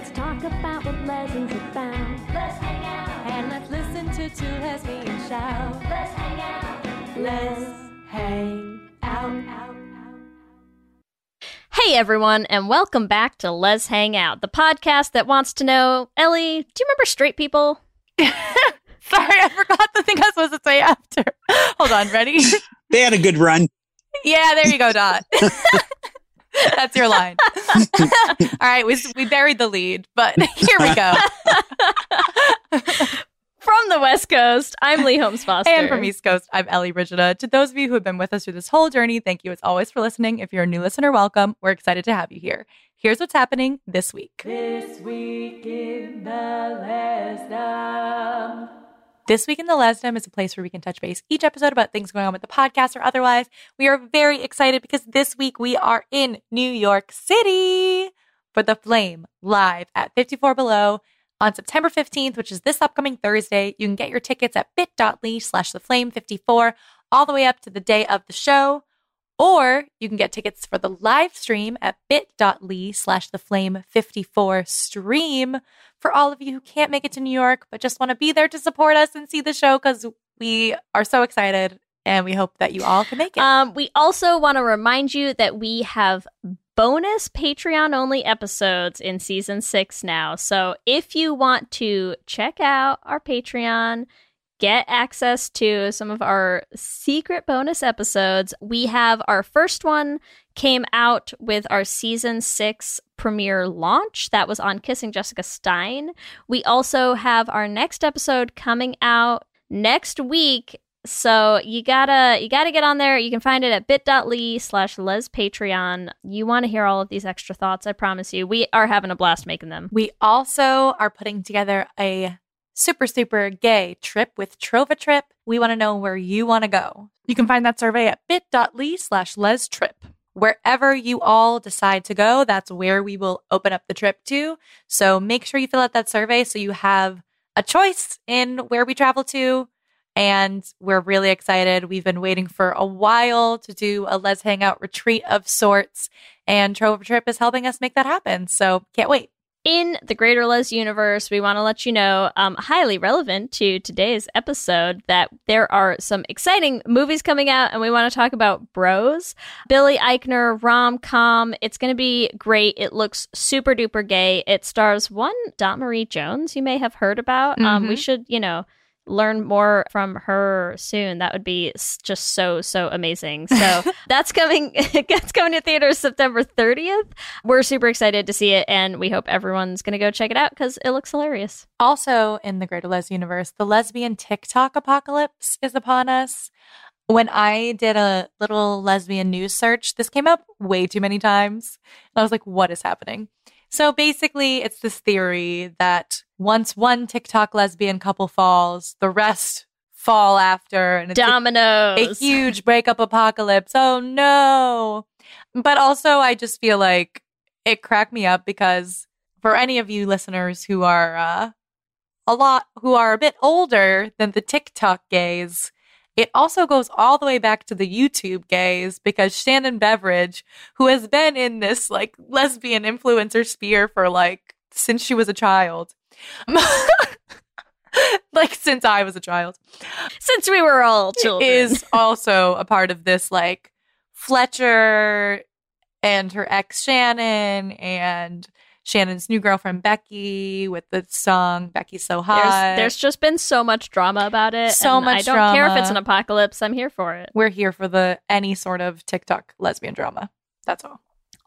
And let's talk about what lessons are found. Let's hang out. And let's listen to two lesbians shout. Let's hang out. Let's hang out. Hey everyone, and welcome back to Les Hang Out, the podcast that wants to know. Ellie, do you remember straight people? Sorry, I forgot the thing I was supposed to say after. Hold on, ready? They had a good run. yeah, there you go, Dot. That's your line. All right, we, we buried the lead, but here we go. From the West Coast, I'm Leigh Holmes Foster. And from East Coast, I'm Ellie Brigida. To those of you who have been with us through this whole journey, thank you as always for listening. If you're a new listener, welcome. We're excited to have you here. Here's what's happening this week. This week in the Lesdom. This Week in the Lesdom is a place where we can touch base each episode about things going on with the podcast or otherwise. We are very excited because this week we are in New York City for the Flame live at 54 Below on September 15th, which is this upcoming Thursday. You can get your tickets at bit.ly slash the flame 54 all the way up to the day of the show. Or you can get tickets for the live stream at bit.ly slash the flame 54 stream for all of you who can't make it to New York, but just want to be there to support us and see the show because we are so excited and we hope that you all can make it. Um, we also want to remind you that we have bonus Patreon only episodes in season six now. So if you want to check out our Patreon, get access to some of our secret bonus episodes, we have our first one came out with our season six premiere launch that was on Kissing Jessica Stein. We also have our next episode coming out next week so you gotta you gotta get on there. You can find it at bit.ly slash les patreon. You want to hear all of these extra thoughts, I promise you. We are having a blast making them. we also are putting together a super, super gay trip with Trova Trip. We want to know where you want to go. You can find that survey at bit.ly slash les trip. Wherever you all decide to go, that's where we will open up the trip to. So make sure you fill out that survey so you have a choice in where we travel to. And we're really excited. We've been waiting for a while to do a Les Hangout retreat of sorts, and Trova Trip is helping us make that happen. So can't wait. In the Greater Les universe, we want to let you know, um, highly relevant to today's episode, that there are some exciting movies coming out, and we want to talk about Bros, Billy Eichner rom com. It's going to be great. It looks super duper gay. It stars one Dot Marie Jones, you may have heard about. Um, we Mhm. should, you know, learn more from her soon. That would be just so so amazing. So that's coming. That's coming to theaters September 30th. We're super excited to see it, and we hope everyone's going to go check it out because it looks hilarious. Also, in the Greater Les universe, the lesbian TikTok apocalypse is upon us. When I did a little lesbian news search, this came up way too many times. And I was like, what is happening? So basically, it's this theory that once one TikTok lesbian couple falls, the rest fall after. And it's a- Dominoes. a huge breakup apocalypse. Oh no. But also, I just feel like it cracked me up because for any of you listeners who are uh, a lot, who are a bit older than the TikTok gays, it also goes all the way back to the YouTube gays because Shannon Beveridge, who has been in this like lesbian influencer sphere for like since she was a child. like since I was a child Since we were all children. is also a part of this like Fletcher and her ex Shannon and Shannon's new girlfriend Becky with the song Becky's So Hot. There's, there's just been so much drama about it. So and I don't care if it's an apocalypse. I'm here for it. We're here for the any sort of TikTok lesbian drama. That's all.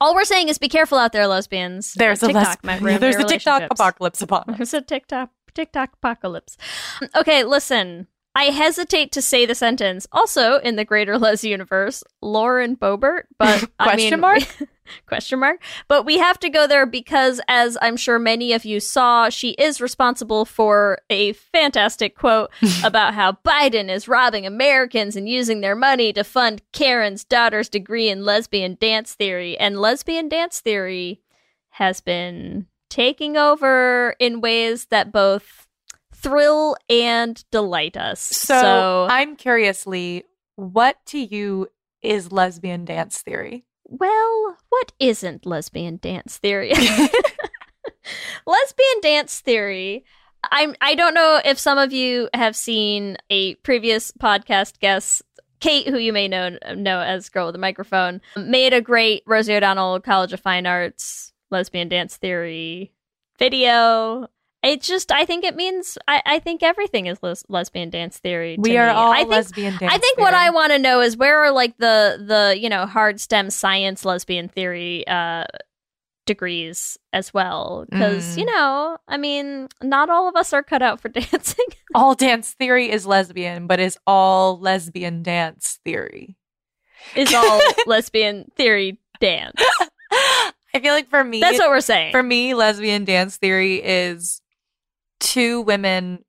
All we're saying is be careful out there, lesbians. There's a TikTok les- might there's a TikTok apocalypse upon. There's a TikTok TikTok apocalypse. Okay, listen. I hesitate to say the sentence. Also, in the Greater Les universe, Lauren Boebert, but I Question mean, mark? question mark. But we have to go there because as i'm sure many of you saw she is responsible for a fantastic quote about how biden is robbing americans and using their money to fund karen's daughter's degree in lesbian dance theory. And lesbian dance theory has been taking over in ways that both thrill and delight us. So, I'm curiously, what to you is lesbian dance theory? Well, what isn't lesbian dance theory? lesbian dance theory. I'm I don't know if some of you have seen a previous podcast guest Kate, who you may know know as Girl with a Microphone, made a great Rosie O'Donnell College of Fine Arts lesbian dance theory video. It just, I think it means, I, I think everything is les- lesbian dance theory. to We are me. all I think lesbian dance I think what. I want to know is where are like the the you know hard STEM science lesbian theory uh degrees as well because Mm. you know I mean not all of us are cut out for dancing. all dance theory is lesbian, but is all lesbian dance theory. is all lesbian theory dance. I feel like for me, That's what we're saying. for me, lesbian dance theory is two women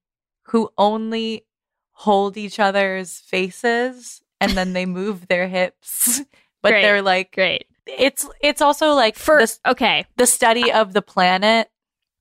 who only hold each other's faces and then they move their hips, but Great. they're like Great. it's it's also like For the, okay, the study of the planet.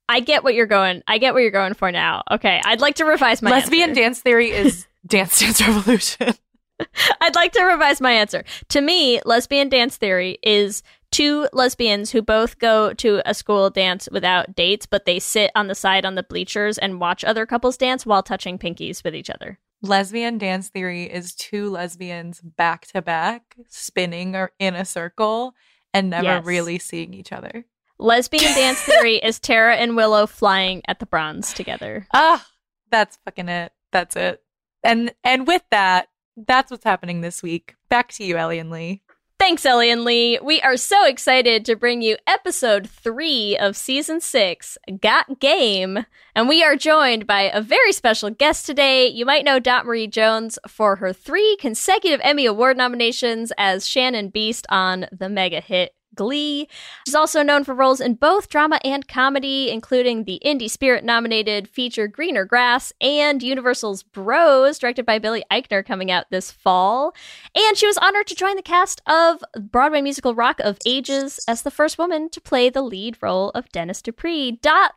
I get what you're going. I get what you're going for now. Okay, I'd like to revise my lesbian answer. dance theory is Dance Dance Revolution. I'd like to revise my answer. To me, lesbian dance theory is two lesbians who both go to a school dance without dates, but they sit on the side on the bleachers and watch other couples dance while touching pinkies with each other. lesbian dance theory is two lesbians back to back spinning or in a circle and never Yes. really seeing each other. Lesbian dance theory is Tara and Willow flying at the bronze together. Ah, that's fucking it. That's it. And and with that, that's what's happening this week. Back to you, Ellie and Leigh. Thanks, Ellie and Leigh. We are so excited to bring you episode three of season six, Got Gayme. And we are joined by a very special guest today. You might know Dot Marie Jones for her three consecutive Emmy Award nominations as Shannon Beiste on the mega hit Glee. She's also known for roles in both drama and comedy, including the Indie Spirit nominated feature Greener Grass and Universal's Bros, directed by Billy Eichner, coming out this fall. And she was honored to join the cast of Broadway musical Rock of Ages as the first woman to play the lead role of Dennis Dupree. Dot,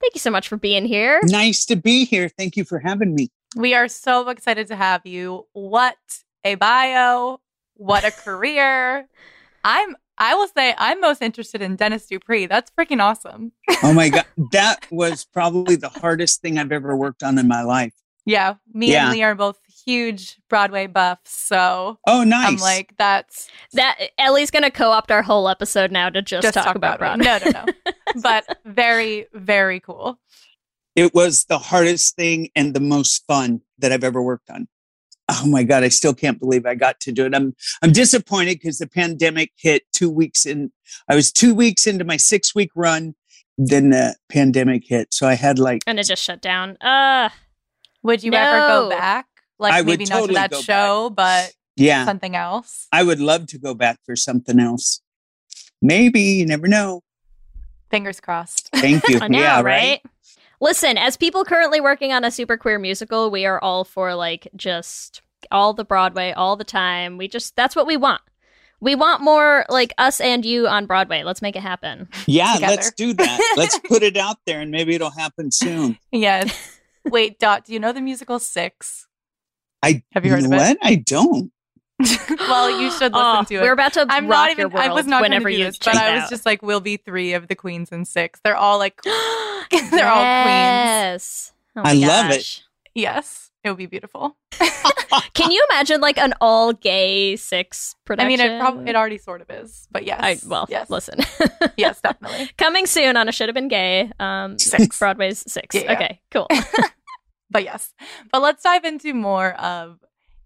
thank you so much for being here. Nice to be here. Thank you for having me. We are so excited to have you. What a bio. What a career. I'm I will say I'm most interested in Dennis Dupree. That's freaking awesome. Oh my God. That was probably the hardest thing I've ever worked on in my life. Yeah. Me Yeah. and Leigh are both huge Broadway buffs. So Oh, nice. I'm like, that's That Ellie's gonna co-opt our whole episode now to just, talk, about, Broadway. it. No, no, no. but very, very cool. it was the hardest thing and the most fun that I've ever worked on. Oh my God. I still can't believe I got to do it. I'm, I'm disappointed because the pandemic hit two weeks in. I was two weeks into my six week run. Then the pandemic hit. So I had like, and it just shut down. Uh Would you ever go back? Like I would maybe not totally to that go show, but yeah, something else. I would love to go back for something else. Maybe. You never know. Fingers crossed. Thank you. I know, yeah, right? Listen, as people currently working on a super queer musical, we are all for like just all the Broadway all the time. We just that's what we want. We want more like us and you on Broadway. Let's make it happen. Yeah, together. let's do that. let's put it out there and maybe it'll happen soon. Yes. Wait, Dot, do you know the musical Six? I Have you heard know of it? I don't. well, you should listen Oh, to it. We're about to I'm rock not even. your world I was not going to whenever you this, but check I was out. just like, we'll be three of the queens and six. They're all like, they're all queens. Oh my I love it. Yes, it would be beautiful. Can you imagine like an all gay six production? I mean, it probably it already sort of is, but yes. I, well, yes, listen. yes, definitely. Coming soon on a should have been gay. Um, Six. Broadway's six. Yeah. Okay, cool. But yes, but let's dive into more of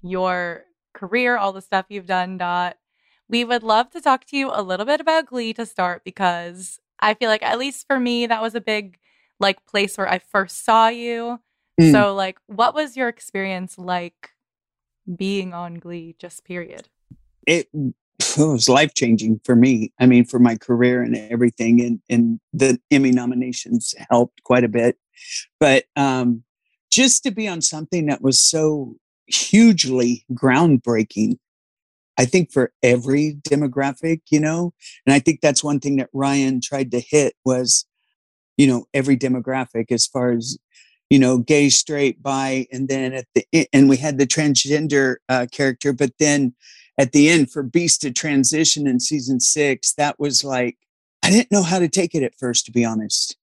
your career, all the stuff you've done. Dot. We would love to talk to you a little bit about Glee to start because I feel like at least for me that was a big like place where I first saw you. Mm. So like, what was your experience like being on Glee? Just period. It it was life changing for me. I mean, for my career and everything, and and the Emmy nominations helped quite a bit. But um, just to be on something that was so hugely groundbreaking, I think for every demographic, you know, and I think that's one thing that Ryan tried to hit was, you know, every demographic as far as you know, gay, straight, bi, and then at the and we had the transgender uh, character, but then at the end for Beiste to transition in season six, that was like I didn't know how to take it at first, to be honest.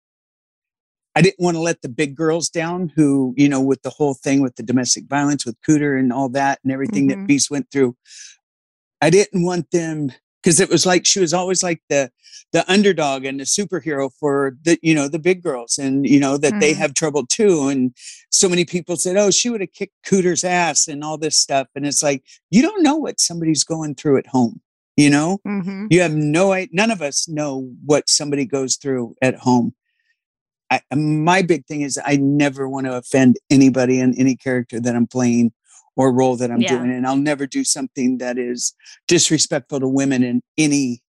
I didn't want to let the big girls down who, you know, with the whole thing with the domestic violence with Cooter and all that and everything Mhm. that Beiste went through. I didn't want them because it was like she was always like the the underdog and the superhero for the you know the big girls and you know that they Mhm. have trouble too and so many people said oh she would have kicked cooter's ass and all this stuff and it's like you don't know what somebody's going through at home you know Mm-hmm. you have no none of us know what somebody goes through at home I, my big thing is i never want to offend anybody in any character that i'm playing or role that i'm Yeah. doing and i'll never do something that is disrespectful to women in any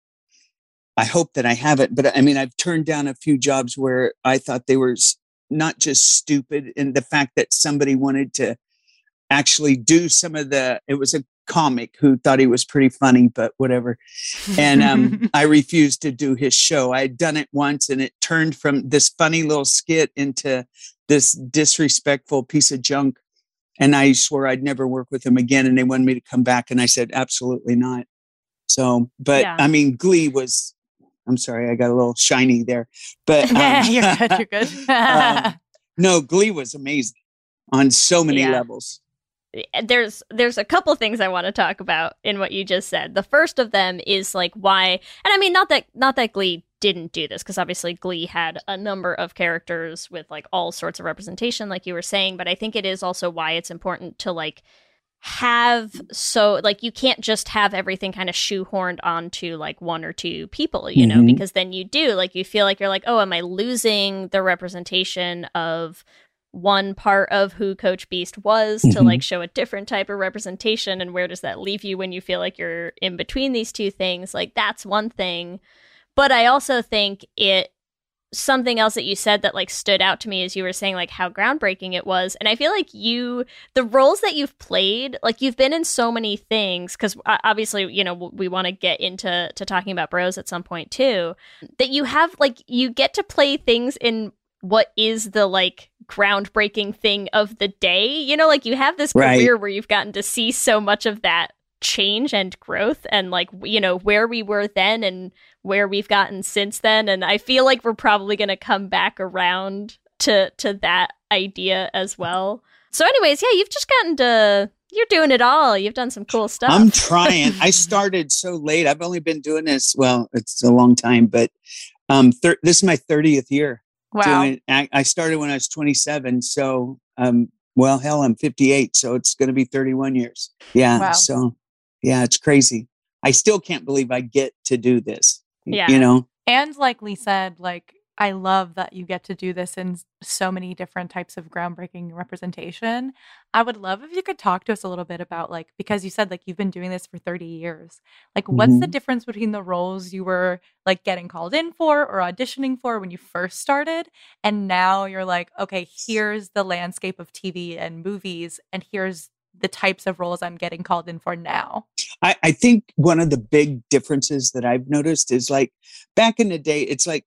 i hope that i haven't but i mean i've turned down a few jobs where i thought they were not just stupid in the fact that somebody wanted to actually do some of the it was a comic who thought he was pretty funny but whatever and um, I refused to do his show. I had done it once, and it turned from this funny little skit into this disrespectful piece of junk. And I swore I'd never work with him again. And they wanted me to come back, and I said absolutely not. So, but Yeah. I mean, Glee was. I'm sorry, I got a little shiny there, but um, you're good. You're good. um, no, Glee was amazing on so many Yeah. levels. There's there's a couple things I want to talk about in what you just said. The first of them is like why, and I mean not that not that Glee didn't do this because obviously Glee had a number of characters with like all sorts of representation, like you were saying. But I think it is also why it's important to like have so like you can't just have everything kind of shoehorned onto like one or two people you know Mhm. because then you do like you feel like you're like oh am i losing the representation of one part of who coach beiste was to Mhm. like show a different type of representation and where does that leave you when you feel like you're in between these two things? Like that's one thing. But i also think it something else that you said that like stood out to me as you were saying like how groundbreaking it was. And i feel like you the roles that you've played like you've been in so many things because obviously you know we want to get into to talking about bros at some point too that you have like you get to play things in what is the like groundbreaking thing of the day you know like you have this Right. career where you've gotten to see so much of that change and growth and like you know where we were then and where we've gotten since then and i feel like we're probably going to come back around to to that idea as well so anyways yeah you've just gotten to you're doing it all you've done some cool stuff I'm trying. I started so late. I've only been doing this. Well, it's a long time, but um, thir- this is my 30th year. Wow. doing I, I started when I was 27 so um well hell I'm 58 so it's going to be 31 years yeah Wow. so yeah it's crazy I still can't believe I get to do this Yeah. you know And like Leigh said, like I love that you get to do this in so many different types of groundbreaking representation. I would love if you could talk to us a little bit about like because you said like you've been doing this for 30 years. Like what's the Mhm. difference between the roles you were like getting called in for or auditioning for when you first started and now you're like okay, here's the landscape of TV and movies and here's the types of roles I'm getting called in for now. I, I think one of the big differences that I've noticed is like back in the day, it's like,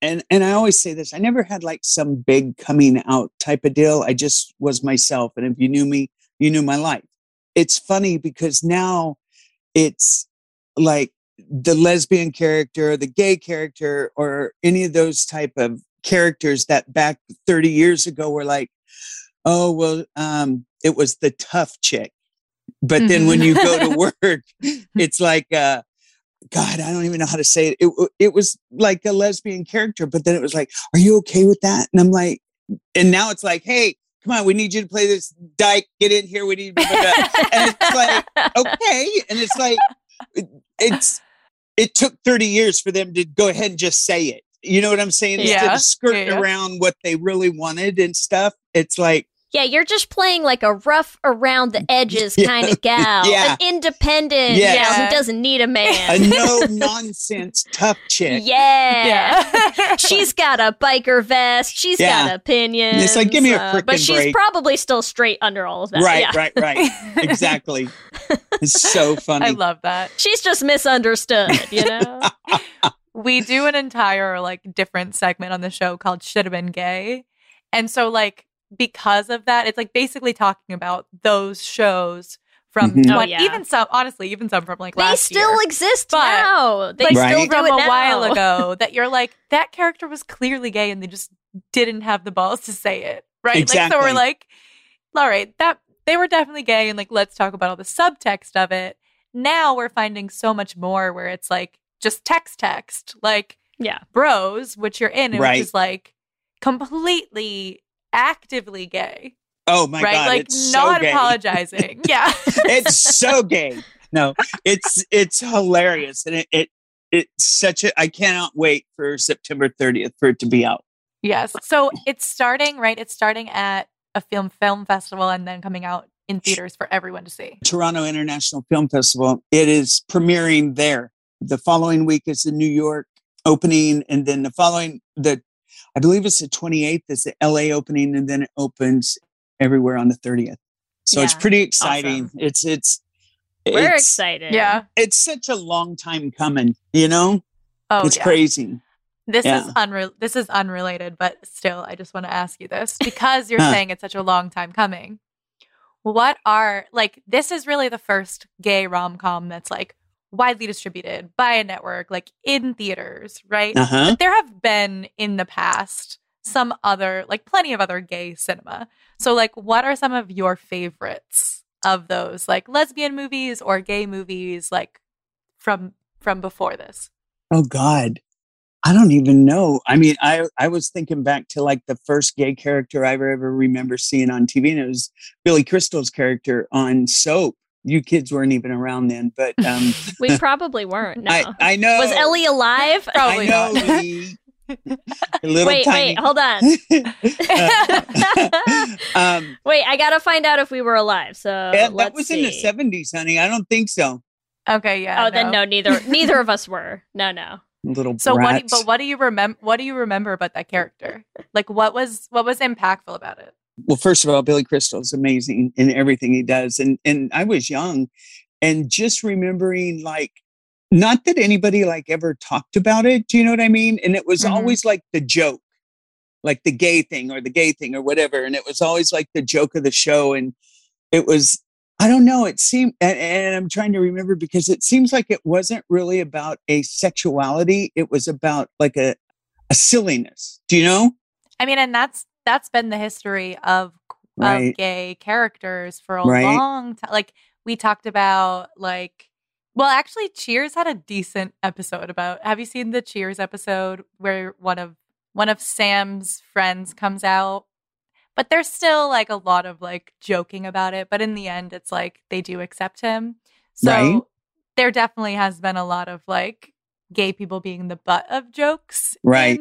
and and I always say this, I never had like some big coming out type of deal. I just was myself, and if you knew me, you knew my life. It's funny because now it's like the lesbian character, the gay character, or any of those type of characters that back 30 years ago were like, oh well, um, it was the tough chick. But then when you go to work, it's like uh God, I don't even know how to say it. it. It was like a lesbian character, but then it was like, "Are you okay with that?" And I'm like, and now it's like, "Hey, come on, we need you to play this dyke. Get in here. We need." Blah, blah, blah." and it's like, okay, and it's like, it- it's it took 30 years for them to go ahead and just say it. You know what I'm saying? Instead Yeah, of skirting yeah. around what they really wanted and stuff. It's like Yeah, you're just playing like a rough around the edges Yeah. kind of gal, Yeah. an independent Yeah. gal who doesn't need a A man. no nonsense tough chick. yeah. Yeah. She's got a biker vest. She's Yeah. got opinions. It's like, give me a freaking uh, But she's break. probably still straight under all of that. Right, yeah. right, right. Exactly. It's so funny. I love that. She's just misunderstood, you know? we do an entire like different segment on the show called should have been gay and so like because of that it's like basically talking about those shows from Mhm. Oh, what- yeah. even some honestly even some from like they last still year. exist But- now. They Like, Right. still do from it a now. while ago that you're like that character was clearly gay and they just didn't have the balls to say it right like so we're like all right that they were definitely gay and like let's talk about all the subtext of it now we're finding so much more where it's like just text text like Yeah. bros which you're in and Right. which is like completely actively gay oh my right god, like it's not so apologizing yeah it's so gay. No, it's it's hilarious, and it, it it's such a. I cannot wait for September 30th for it to be out. Yes. So it's starting, right? It's starting at a film film festival and then coming out in theaters for everyone to see. Toronto International Film Festival. It is premiering there. The following week is the New York opening, and then the following the, I believe it's the 28th is the LA opening, and then it opens everywhere on the 30th. So it's pretty exciting. It's it's We're it's, excited. Yeah, it's such a long time coming. You know, Oh, it's yeah. crazy. This Yeah. is unre- this is unrelated, but still I just want to ask you this because you're Huh. saying it's such a long time coming. What are like this is really the first gay rom-com that's like widely distributed by a network like in theaters, right? Uh huh. But there have been in the past some other, like plenty of other gay cinema. So, like, what are some of your favorites of those, like lesbian movies or gay movies, like from from before this? Oh God. I don't even know. I mean, I I was thinking back to like the first gay character I ever ever remember seeing on TV, and it was Billy Crystal's character on Soap. You kids weren't even around then, but um, We probably weren't. No. I I know. Was Ellie alive? Probably I know. not. Leigh. A little wait, tiny. wait, hold on. um, Wait, I gotta find out if we were alive. So yeah, that was see. in the seventies, honey. I don't think so. Okay, yeah. Oh, then no, neither neither of us were. No, no. Little So what? Do, but what do you remember? What do you remember about that character? Like, what was what was impactful about it? Well first of all billy crystal is amazing in everything he does and and i was young and just remembering like not that anybody like ever talked about it do you know what i mean and it was Mhm. always like the joke like the gay thing or the gay thing or whatever and it was always like the joke of the show and it was i don't know it seemed and, and i'm trying to remember because it seems like it wasn't really about a sexuality it was about like a a silliness do you know I mean, and that's that's been the history of Right. of gay characters for a Right. long time. Like we talked about, like, well, actually, Cheers had a decent episode about. Have you seen the Cheers episode where one of one of Sam's friends comes out? But there's still like a lot of like joking about it. But in the end, it's like they do accept him. So Right. there definitely has been a lot of like gay people being the butt of jokes Right.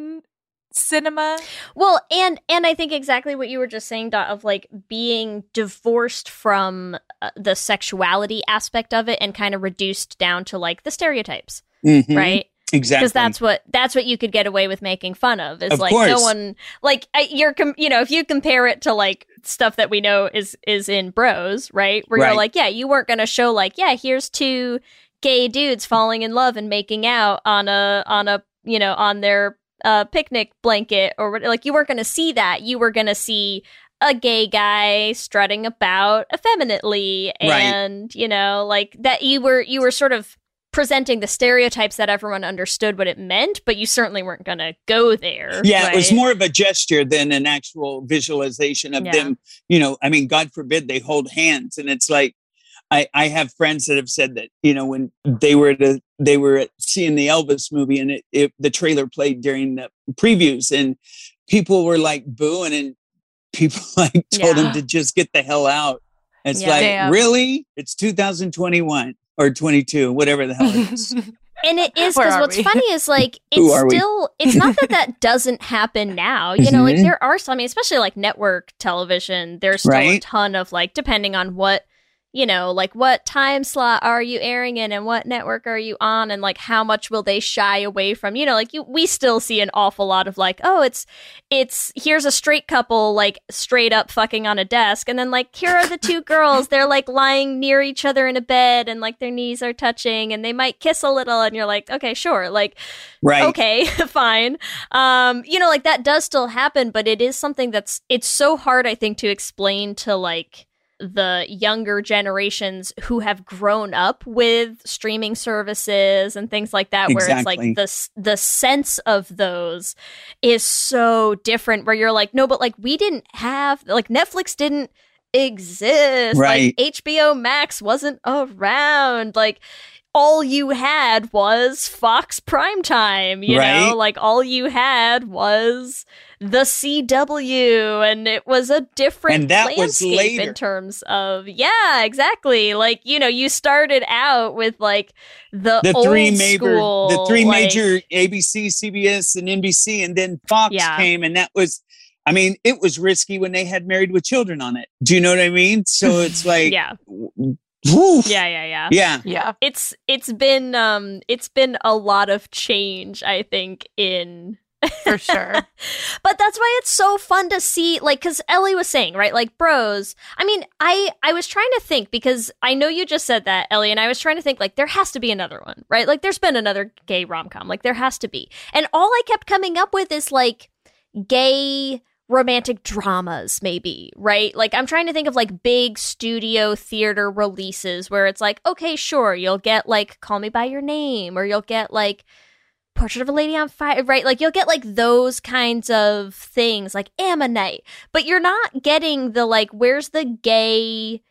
In cinema. Well, and and I think exactly what you were just saying, Dot, of like being divorced from uh, the sexuality aspect of it and kind of reduced down to like the stereotypes, Mhm. right? exactly Because that's what that's what you could get away with making fun of. Is Of like no one like you're com- you know if you compare it to like stuff that we know is is in Bros, right? Where Right. you're like, yeah, you weren't gonna show like, yeah, here's two gay dudes falling in love and making out on a on a you know on their uh, picnic blanket or what- like you weren't gonna see that. You were gonna see a gay guy strutting about effeminately Right. and you know like that you were you were sort of presenting the stereotypes that everyone understood what it meant but you certainly weren't going to go there Yeah, it was more of a gesture than an actual visualization of Yeah. them. You know, I mean, God forbid they hold hands, and it's like I, I have friends that have said that you know when they were to they were at seeing the Elvis movie and it, it the trailer played during the previews and people were like booing and people like told Yeah. them to just get the hell out. It's Yeah. like Damn. really, it's 2021 or 22, whatever the hell it is. and it is because what's we? funny is like it's still it's not that that doesn't happen now you know like Mhm. there are some I mean especially like network television there's still a ton of like depending on what you know like what time slot are you airing in and what network are you on and like how much will they shy away from you know like you we still see an awful lot of like oh it's it's here's a straight couple like straight up fucking on a desk. And then like here are the two girls. They're like lying near each other in a bed and like their knees are touching and they might kiss a little and you're like okay sure like Right. okay fine. Um you know like that does still happen but it is something that's it's so hard i think to explain to like the younger generations who have grown up with streaming services and things like that where it's like the the sense of those is so different where you're like no but like we didn't have like Netflix didn't exist Right. like HBO Max wasn't around like all you had was Fox primetime, you Right. know, like all you had was the CW, and it was a different And that was landscape later. in terms of yeah, exactly. Like you know, you started out with like the, the old three major school, the three like- major ABC, CBS, and NBC, and then Fox Yeah. came, and that was. I mean, it was risky when they had Married with Children on it. Do you know what I mean? So it's like, yeah, woof. yeah, yeah, yeah. yeah, Yeah. It's it's been um it's been a lot of change, I think, in For sure. but that's why it's so fun to see like because ellie was saying right like bros i mean i i was trying to think because i know you just said that ellie and i was trying to think like there has to be another one right? Like there's been another gay rom-com like there has to be. And all i kept coming up with is like gay romantic dramas maybe right? Like i'm trying to think of like big studio theater releases where it's like okay sure you'll get like call me by your name or you'll get like Portrait of a Lady on Fire, right? Like you'll get like those kinds of things, like Ammonite, but you're not getting the like, where's the gay?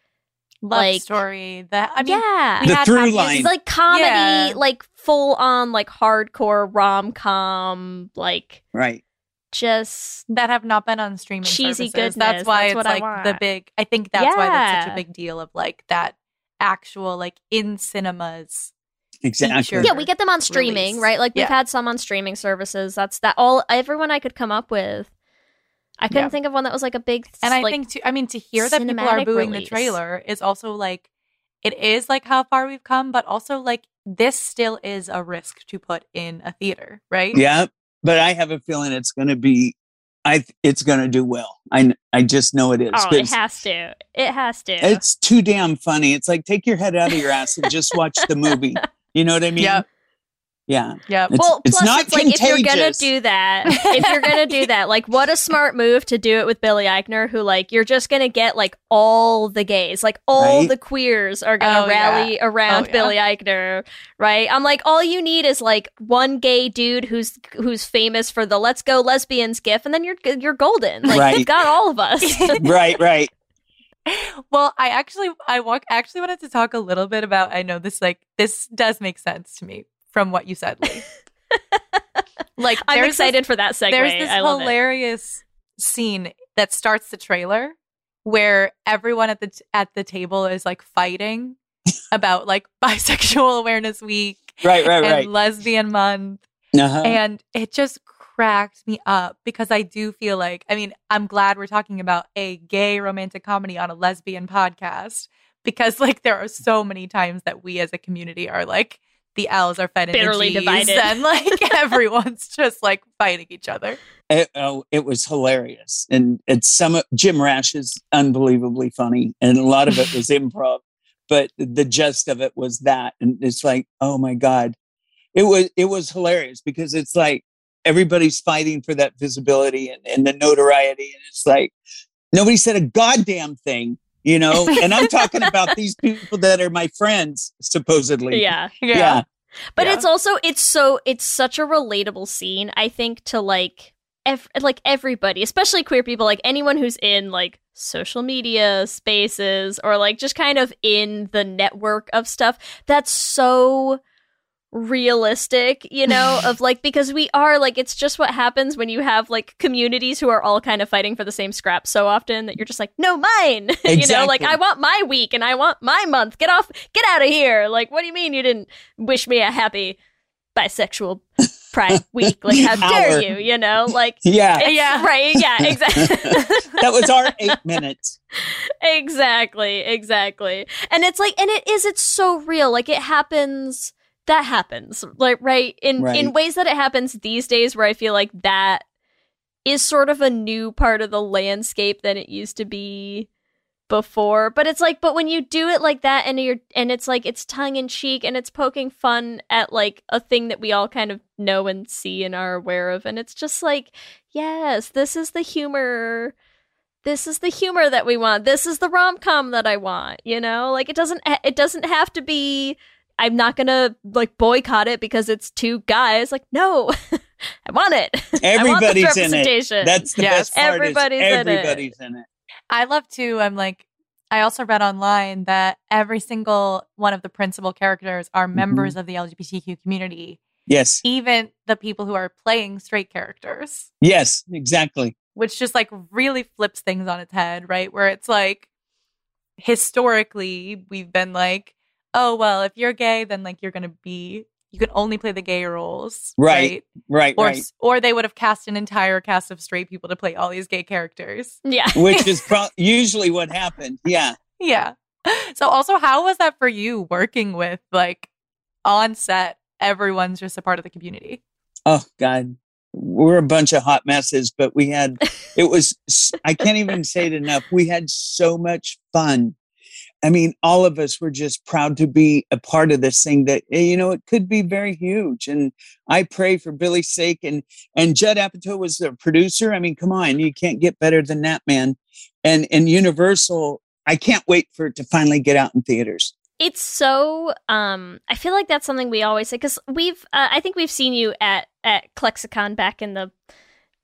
Love Like- story. That I mean, yeah, we The had through line. it's like comedy, Yeah. like full on like hardcore rom com, like right. just that have not been on streaming Cheesy services. goodness, That's why that's it's what like the big. I think that's why that's such a big deal of like that actual like in cinemas. Exactly. Sure. yeah, we get them on streaming, Release. right? Like we've Yeah. had some on streaming services. That's that all everyone I could come up with. I couldn't Yeah. think of one that was like a big. And I like, think to I mean to hear that people are booing release. the trailer is also like it is like how far we've come, but also like this still is a risk to put in a theater, right? Yeah, but I have a feeling it's going to be. I it's going to do well. I I just know it is. oh, it 'cause has to. It has to. It's too damn funny. It's like take your head out of your ass and just watch the movie. You know what I mean? Yep. Yeah. Yeah. It's- well, it's plus not it's like if you're gonna do that, if you're gonna do that, like what a smart move to do it with Billy Eichner, who like you're just gonna get like all the gays, like all Right. the queers are gonna Oh, yeah. rally oh, around Oh, yeah. Billy Eichner, right? I'm like, all you need is like one gay dude who's who's famous for the "Let's Go Lesbians" gif, and then you're you're golden. Like Right. they've got all of us. right. Right. well, I actually I walk actually wanted to talk a little bit about I know this like this does make sense to me from what you said, like I'm there's this- excited for that segue. There's this I love it. hilarious scene that starts the trailer where everyone at the t- at the table is like fighting about like bisexual awareness week Right. Right. and Right. lesbian month Uh-huh. and it just cracked me up because I do feel like I mean I'm glad we're talking about a gay romantic comedy on a lesbian podcast because like there are so many times that we as a community are like the L's are fed into Bitterly G's divided. and like everyone's just like fighting each other. It, oh, it was hilarious, and it's some Jim Rash is unbelievably funny, and a lot of it was improv, but the gist of it was that, and it's like, oh my god, it was it was hilarious because it's like everybody's fighting for that visibility and, and the notoriety, and it's like nobody said a goddamn thing, you know, and I'm talking about these people that are my friends supposedly, Yeah. yeah, But Yeah. it's also it's so it's such a relatable scene, I think, to like ev- like everybody, especially queer people, like anyone who's in like social media spaces or like just kind of in the network of stuff. That's so realistic, you know, of like because we are like it's just what happens when you have like communities who are all kind of fighting for the same scrap so often that you're just like, no, mine. you know, like I want my week and I want my month. Get off, get out of here. Like, what do you mean you didn't wish me a happy bisexual pride week. Like, how dare you? You know, like, Yeah, Yeah. right. Yeah, exactly. that was our eight minutes. exactly exactly and it's like and it is it's so real like it happens that happens like right? In Right. in ways that it happens these days where i feel like that is sort of a new part of the landscape than it used to be before. But it's like but when you do it like that and you're and it's like it's tongue in cheek and it's poking fun at like a thing that we all kind of know and see and are aware of and it's just like yes this is the humor. This is the humor that we want. This is the rom-com that i want you know? Like it doesn't it doesn't have to be i'm not gonna like boycott it because it's two guys like no i want it I want Everybody's in it. representation. That's the Yes. best part. Everybody's is in it. everybody's in it. I love to. I'm like, I also read online that every single one of the principal characters are mm-hmm. members of the LGBTQ community, Yes, even the people who are playing straight characters, yes, exactly. which just like really flips things on its head, right? Where it's like, historically, we've been like, oh, well, if you're gay, then like you're going to be, you can only play the gay roles. Right. Right, Or, right. or they would have cast an entire cast of straight people to play all these gay characters. yeah Which is pro- usually what happened. Yeah. Yeah. So also how was that for you working with like on set everyone's just a part of the community? Oh God, we're a bunch of hot messes, but we had it was. I can't even say it enough. We had so much fun. I mean, all of us were just proud to be a part of this thing that eh, you know it could be very huge. And I pray for Billy's sake. And and Judd Apatow was the producer. I mean, come on, you can't get better than that, man. And and Universal, I can't wait for it to finally get out in theaters. it's so um i feel like that's something we always say because we've uh, i think we've seen you at at ClexaCon back in the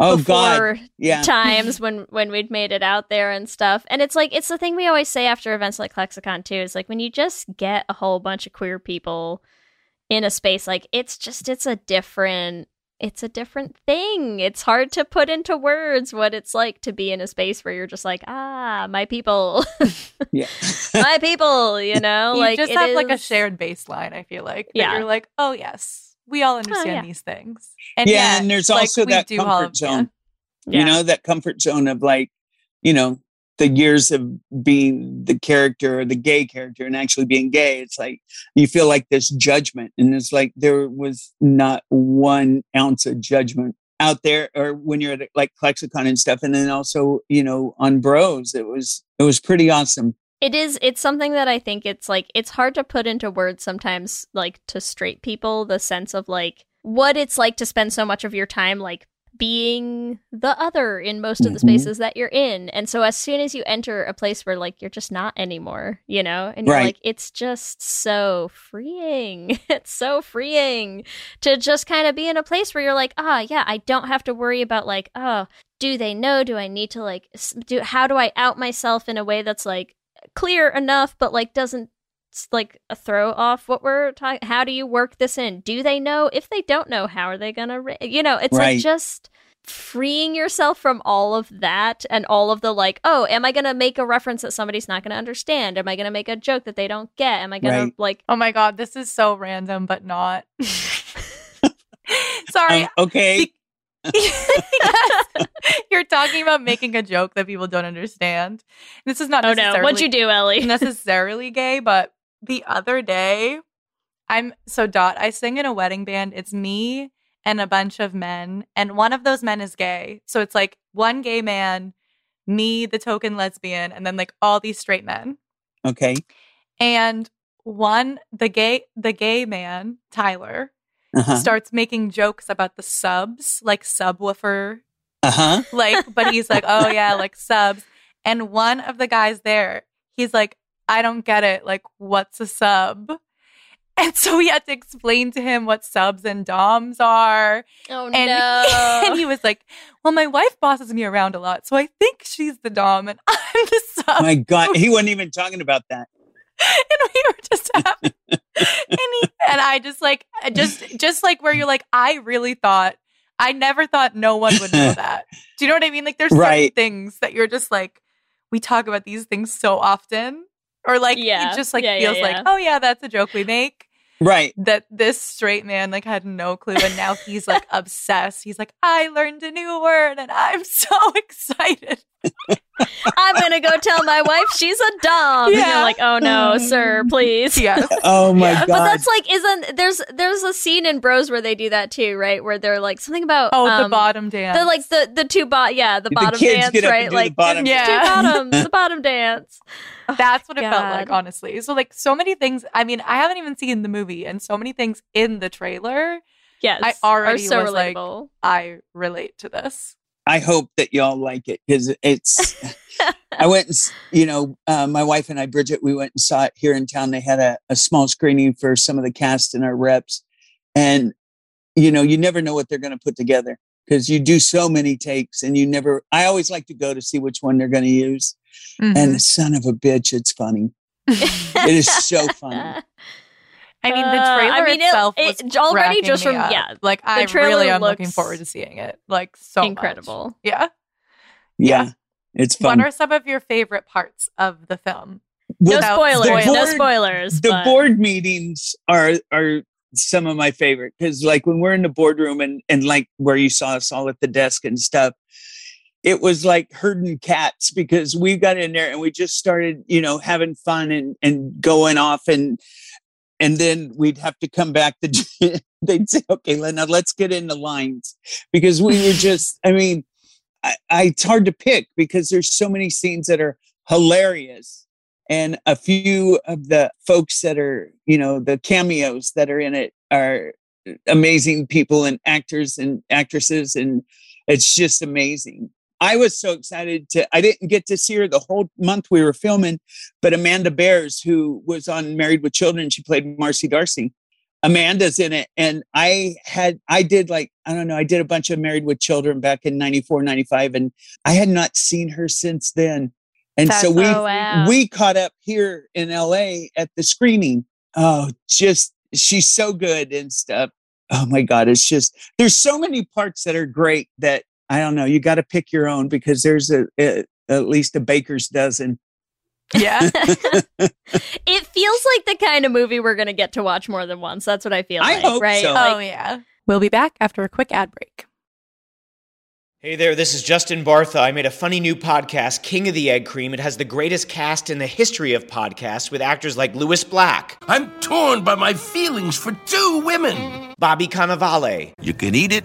Oh God, yeah. times when when we'd made it out there and stuff and it's like it's the thing we always say after events like ClexaCon too is like when you just get a whole bunch of queer people in a space like it's just it's a different it's a different thing it's hard to put into words what it's like to be in a space where you're just like ah my people Yeah. my people you know you like just it have like a shared baseline, I feel like. that Yeah. You're like, oh yes, we all oh, understand yeah. these things. And yeah, yeah, and there's like, also we that comfort of- zone. Yeah. you know that comfort zone of like you know the years of being the character or the gay character and actually being gay it's like you feel like this judgment and it's like there was not one ounce of judgment out there or when you're at like ClexaCon and stuff and then also you know on bros it was it was pretty awesome It is it's something that I think it's like it's hard to put into words sometimes like to straight people the sense of like what it's like to spend so much of your time like being the other in most of the Mhm. spaces that you're in. And so as soon as you enter a place where like you're just not anymore, you know, and you're Right. like it's just so freeing. it's so freeing to just kind of be in a place where you're like, "Ah, yeah, I don't have to worry about like, oh, do they know? Do I need to like do how do I out myself in a way that's like clear enough but like doesn't s- like throw off what we're talking how do you work this in do they know if they don't know how are they gonna ra- you know it's Right. like just freeing yourself from all of that and all of the like oh am i gonna make a reference that somebody's not gonna understand am i gonna make a joke that they don't get am i gonna Right. like Oh my god, this is so random, but not. Sorry. Um, okay Be- Yes. You're talking about making a joke that people don't understand. This is not oh no necessarily what'd you do ellie necessarily gay, but the other day, I'm so dot. I sing in a wedding band. It's me and a bunch of men, and one of those men is gay. So it's like one gay man, me, the token lesbian, and then like all these straight men. okay And one, the gay, the gay man, Tyler, uh-huh starts making jokes about the subs, like subwoofer uh-huh. Like but he's like oh yeah like subs. And one of the guys there he's like i don't get it. Like what's a sub? And so we had to explain to him what subs and doms are. Oh and, no. and he was like well my wife bosses me around a lot so i think she's the dom and i'm the sub. My god he wasn't even talking about that. And we were just having and, he, and I just like just just like where you're like I really thought I never thought no one would know that. Do you know what I mean? Like there's certain things that you're just like we talk about these things so often or like Yeah. it just like Yeah, yeah, feels yeah. like oh yeah that's a joke we make. Right. that this straight man like had no clue and now he's like obsessed. He's like, I learned a new word and I'm so excited. I'm gonna go tell my wife she's a dom. And Yeah. you're like, oh no, sir, please. Yes. Oh my god. But that's like, isn't there's there's a scene in Bros where they do that too, right? Where they're like something about Oh, the um, bottom dance. the like the the two bot yeah the The bottom kids dance get up and right do the like bottom dance. two bottoms the bottom dance That's what it felt like, honestly. So like so many things. I mean, I haven't even seen the movie, and so many things in the trailer. yes I already are so was like- I relate to this. I hope that y'all like it because it's. I went, and, you know, uh, my wife and I, Bridget, we went and saw it here in town. They had a, a small screening for some of the cast and our reps. And, you know, you never know what they're going to put together because you do so many takes and you never, I always like to go to see which one they're going to use. Mm-hmm. And the son of a bitch, it's funny. It is so funny. I mean, the Uh, trailer I mean, it- itself it- was already cracking just me from- up. yeah, like I really am looking forward to seeing it. Like so much. incredible Yeah. Yeah. It's fun. What are some of your favorite parts of the film? no spoilers the no spoilers the but- board meetings are are some of my favorite because like when we're in the boardroom and and like where you saw us all at the desk and stuff it was like herding cats because we got in there and we just started you know having fun and and going off and and then we'd have to come back to they'd say okay now let's get into lines. Because we were just i mean I, I it's hard to pick because there's so many scenes that are hilarious and a few of the folks that are you know the cameos that are in it are amazing people and actors and actresses and it's just amazing i was so excited to i didn't get to see her the whole month we were filming but amanda bearse who was on married with children she played marcy darcy amanda's in it and i had i did like i don't know i did a bunch of married with children back in 94 95 and i had not seen her since then and so we oh wow we caught up here in LA at the screening. Oh, just she's so good and stuff. Oh my God, it's just there's so many parts that are great that I don't know. You got to pick your own because there's a, a at least a baker's dozen. Yeah. it feels like the kind of movie we're gonna get to watch more than once that's what i feel I like hope right so. Like, oh yeah. We'll be back after a quick ad break. Hey there, this is Justin Bartha. I made a funny new podcast, King of the Egg Cream. It has the greatest cast in the history of podcasts with actors like Lewis Black, I'm torn by my feelings for two women. Bobby Cannavale, You can eat it,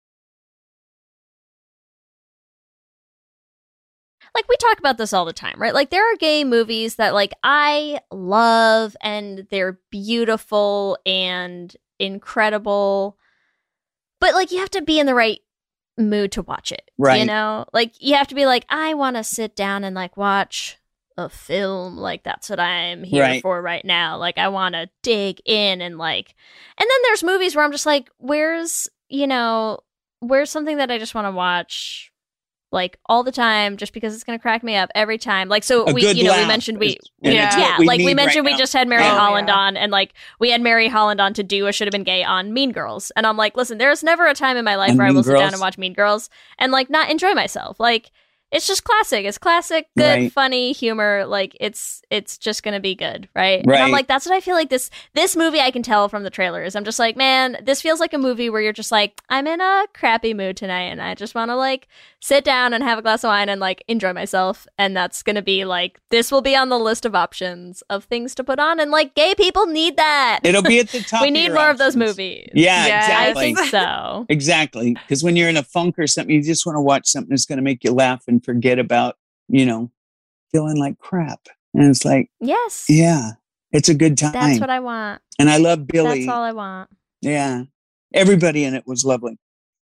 Like we talk about this all the time, right? Like there are gay movies that like I love and they're beautiful and incredible. But like you have to be in the right mood to watch it. Right. You know? Like you have to be like I want to sit down and like watch a film like that's what I'm here Right. for right now. Like I want to dig in and like and then there's movies where I'm just like where's, you know, where's something that I just want to watch like all the time just because it's going to crack me up every time. Like so A we you know we mentioned we is- and Yeah. yeah, we like we mentioned right we just had Mary Oh, Holland yeah. on and like we had Mary Holland on to do a should have been gay on Mean Girls. And I'm like, listen, there's never a time in my life On where I Mean will sit down and watch Mean Girls and like not enjoy myself. Like it's just classic. It's classic, good, Right. funny humor. Like it's it's just gonna be good, right? And I'm like, that's what I feel like this this movie I can tell from the trailers. I'm just like, man, this feels like a movie where you're just like, I'm in a crappy mood tonight and I just wanna like sit down and have a glass of wine and like enjoy myself. And that's gonna be like this will be on the list of options of things to put on. And like gay people need that. It'll be at the top. we of need your more of those movies. Yeah, Yes. I exactly. think so. Exactly. Because when you're in a funk or something, you just want to watch something that's going to make you laugh and forget about, you know, feeling like crap. And it's like, Yes. yeah, it's a good time. That's what I want. and I love Billy. That's all I want. yeah. Everybody in it was lovely.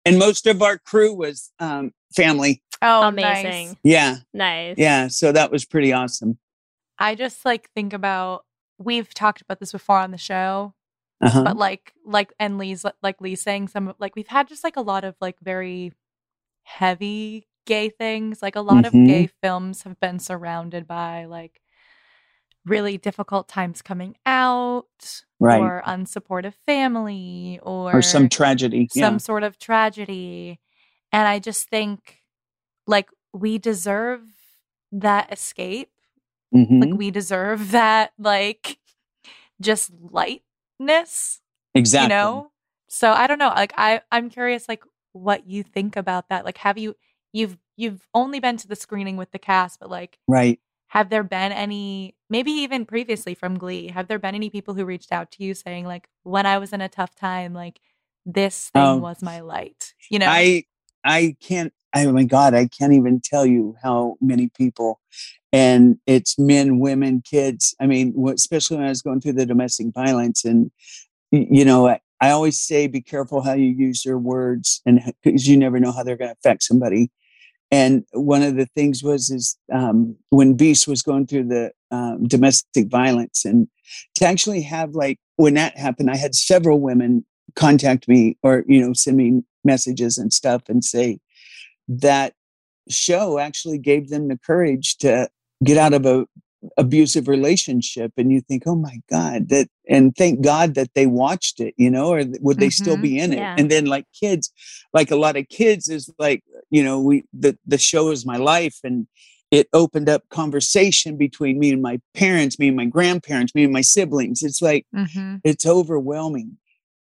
And most of our crew was um, family. Oh, Amazing. nice. Yeah. Nice. Yeah. So that was pretty awesome. I just like think about we've talked about this before on the show, Uh-huh. but like like and Leigh's like Leigh saying some like we've had just like a lot of like very heavy gay things. Like a lot Mhm. of gay films have been surrounded by like really difficult times coming out Right. or unsupportive family or Or some tragedy. some yeah. sort of tragedy. And I just think like we deserve that escape. Mhm. Like we deserve that like just lightness, Exactly. you know? So I don't know. Like I I'm curious like what you think about that. Like have you you've you've only been to the screening with the cast, but like Right. have there been any maybe even previously from Glee, have there been any people who reached out to you saying like when I was in a tough time, like this thing Oh. was my light? You know? I I can't. Oh my God, I can't even tell you how many people, and it's men, women, kids. I mean, especially when I was going through the domestic violence, and you know, I, I always say, be careful how you use your words, and because you never know how they're going to affect somebody. And one of the things was is um, when Beiste was going through the um, domestic violence, and to actually have like when that happened, I had several women contact me or you know send me messages and stuff and say that show actually gave them the courage to get out of a abusive relationship and you think oh my god that and thank god that they watched it you know or would they still Mhm. be in it Yeah. and then like kids like a lot of kids is like you know we the the show is my life and it opened up conversation between me and my parents me and my grandparents me and my siblings it's like Mhm. it's overwhelming.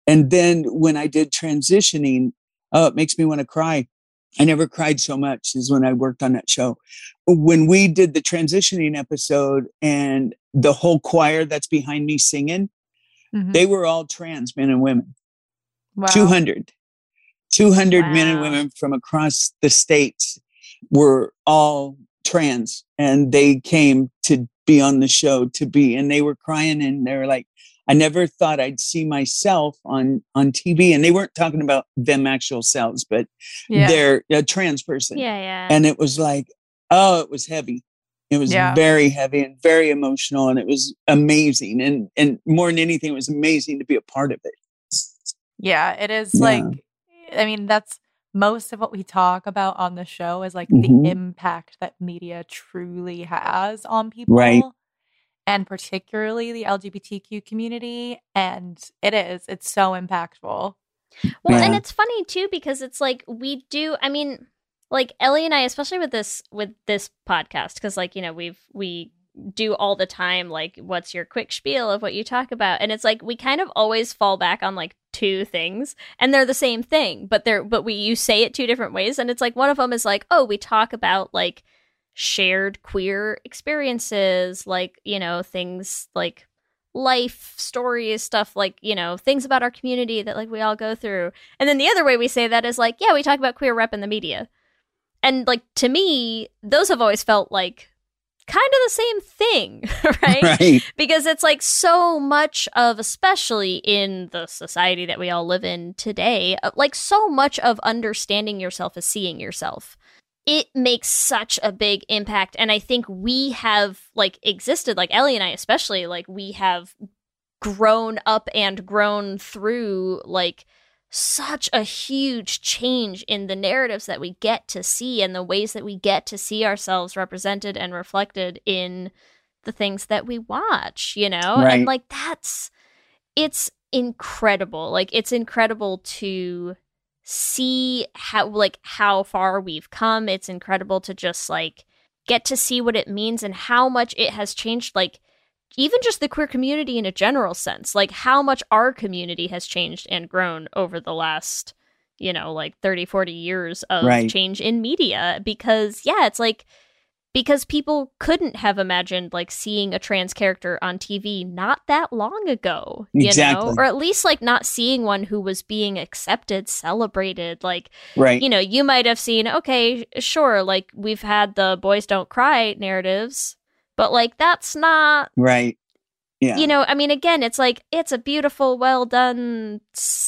And then when I did transitioning, oh, it makes me want to cry. I never cried so much as when I worked on that show. When we did the transitioning episode and the whole choir that's behind me singing, Mhm. they were all trans men and women. Wow. 200. 200 men and women from across the states were all trans and they came to be on the show to be and they were crying and they were like I never thought I'd see myself on on TV and they weren't talking about them actual selves but Yeah. they're a trans person Yeah, yeah. and it was like oh it was heavy it was Yeah. very heavy and very emotional and it was amazing and and more than anything it was amazing to be a part of it Yeah, it is Yeah. like I mean that's most of what we talk about on the show is like Mhm. the impact that media truly has on people. Right. And particularly the LGBTQ community and it is it's so impactful. Well, and it's funny too because it's like we do. I mean, like Ellie and I, especially with this with this podcast, because like you know we've we do all the time. Like, what's your quick spiel of what you talk about? And it's like we kind of always fall back on like two things, and they're the same thing, but they're but we you say it two different ways, and it's like one of them is like, oh, we talk about like shared queer experiences, like you know things like life stories stuff like you know things about our community that like we all go through. And then the other way we say that is like yeah we talk about queer rep in the media. And like to me those have always felt like kind of the same thing right? Right. Because it's like so much of especially in the society that we all live in today uh, like so much of understanding yourself is seeing yourself it makes such a big impact and i think we have like existed like ellie and i especially like we have grown up and grown through like such a huge change in the narratives that we get to see and the ways that we get to see ourselves represented and reflected in the things that we watch, you know? Right. And like that's it's incredible. Like it's incredible to see how like how far we've come. It's incredible to just like get to see what it means and how much it has changed like even just the queer community in a general sense, like how much our community has changed and grown over the last, you know, like 30, 40 years of Right. change in media. Because, yeah, it's like, because people couldn't have imagined like seeing a trans character on TV not that long ago, you Exactly. know, or at least like not seeing one who was being accepted, celebrated. Like, right you know, you might have seen, okay, sure, like we've had the boys don't cry narratives, but like that's not right Yeah. you know, I mean, again, it's like it's a beautiful, well done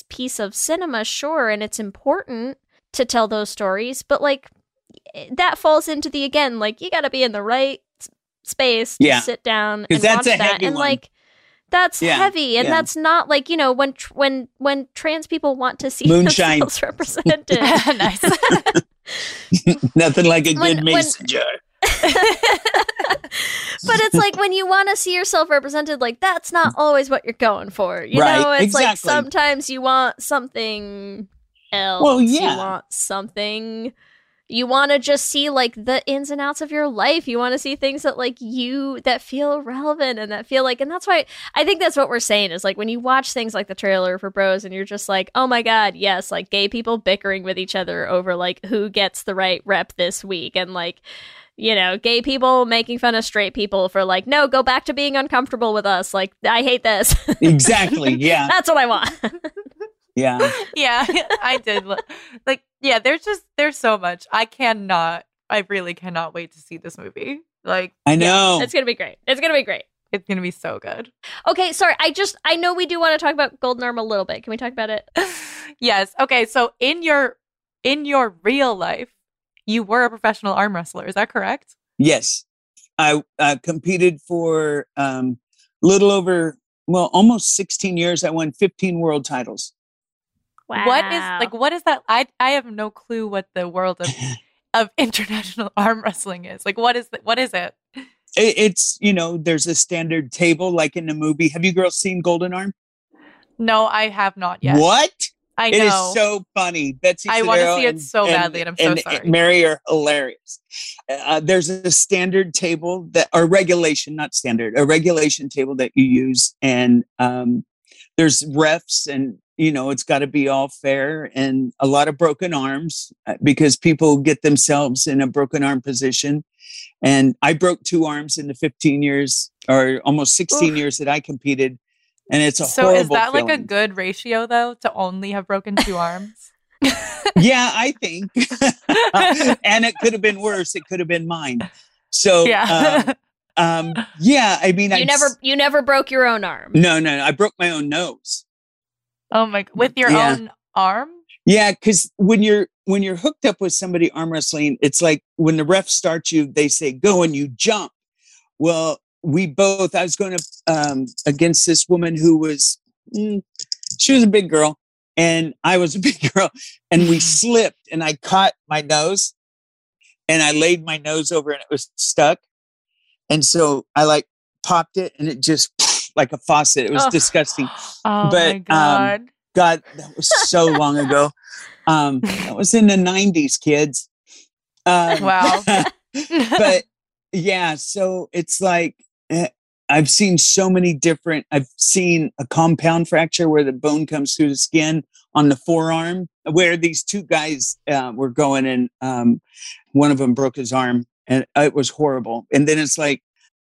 piece of cinema, sure, and it's important to tell those stories, but like that falls into the again, like you got to be in the right space to Yeah. sit down and that's watch a that, heavy and one. like that's Yeah, heavy, and yeah. that's not like you know when tr- when when trans people want to see Moonshine. themselves represented. nice. Nothing like a good When- when- but it's like when you want to see yourself represented, like that's not always what you're going for. You Right, know, it's like sometimes you want something else. Well, yeah. You want something. You want to just see like the ins and outs of your life. You want to see things that like you that feel relevant and that feel like, and that's why I think that's what we're saying is like when you watch things like the trailer for Bros and you're just like, oh my god, yes, like gay people bickering with each other over like who gets the right rep this week and like you know, gay people making fun of straight people for like, no, go back to being uncomfortable with us. Like, I hate this. Exactly. Yeah. That's what I want. Yeah. yeah, I did. lo- Like, yeah, there's just there's so much. I cannot. I really cannot wait to see this movie. Like, I know. it's gonna be great. It's gonna be great. it's gonna be so good. Okay, sorry. I just I know we do want to talk about Golden Arm a little bit. Can we talk about it? yes. Okay. So in your in your real life, you were a professional arm wrestler. Is that correct? Yes. I uh, competed for um, a little over, well, almost 16 years. I won 15 world titles. Wow. What is like? What is that? I I have no clue what the world of of international arm wrestling is. Like, what is the, what is it? It, it's, you know, there's a standard table like in the movie. Have you girls seen Golden Arm? No, I have not yet. What? I know. It is so funny. Betsy I wanna see it and- so badly, and I'm so sorry. Mary are hilarious. Uh, there's a standard table that, or regulation, not standard, a regulation table that you use, and um, there's refs, and you know it's got to be all fair, and a lot of broken arms uh, because people get themselves in a broken arm position. And I broke two arms in the 15 years, or almost 16 Oof. years that I competed, and it's a So horrible. is that like a good ratio though to only have broken two arms? yeah, I think. and it could have been worse. It could have been mine. So Yeah. um, um, yeah. I mean, you I never you never broke your own arm. No, no, no. I broke my own nose. Oh my! With your Yeah. own arm? Yeah, because when you're when you're hooked up with somebody arm wrestling, it's like when the ref starts you, they say go and you jump. Well, we both. I was going to um, against this woman who was mm, she was a big girl, and I was a big girl, and we slipped, and I caught my nose, and I laid my nose over, and it was stuck, and so I like popped it, and it just like a faucet. It was Oh. disgusting. Oh But, my um, god! God, that was so long ago. Um, that was in the '90s, kids. Um, Wow. but yeah, so it's like eh, I've seen so many different. I've seen a compound fracture where the bone comes through the skin on the forearm, where these two guys uh, were going, and um, one of them broke his arm, and it was horrible. And then it's like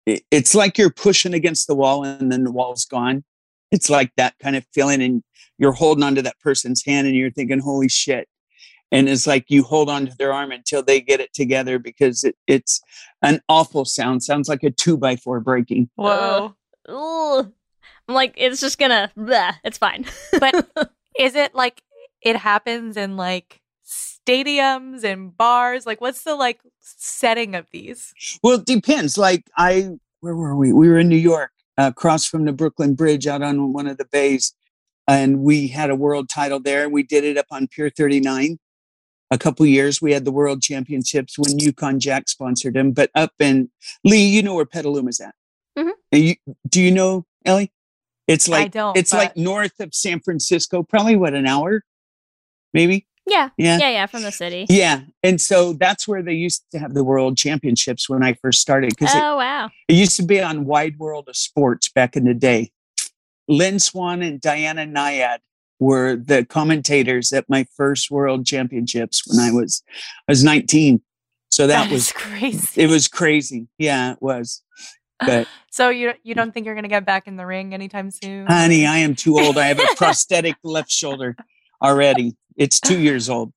it's like you're pushing against the wall, and then the wall's gone. It's like that kind of feeling, and you're holding onto that person's hand, and you're thinking, "Holy shit!" and it's like you hold on to their arm until they get it together because it, it's an awful sound sounds like a two by four breaking Whoa! Ugh. I'm like, it's just gonna. Bleh, it's fine. But is it like it happens in like stadiums and bars? Like, what's the like setting of these? well it depends like i where were we we were in new york uh, across from the brooklyn bridge out on one of the bays and we had a world title there we did it up on pier 39 a couple years we had the world championships when yukon jack sponsored them but up in lee you know where petaluma's at Mhm. And you, do you know ellie it's I like don't, it's like north of san francisco probably what an hour maybe yeah, Yeah. yeah, yeah, from the city. yeah and so that's where they used to have the world championships when i first started because Oh wow. it used to be on Wide World of Sports back in the day. Lynn Swann and Diana Nyad were the commentators at my first World Championships when I was I was 19. So that, That was crazy. it was crazy. Yeah, it was. But So you you don't think you're gonna get back in the ring anytime soon? honey, I am too old. I have a prosthetic left shoulder already. It's 2 years old.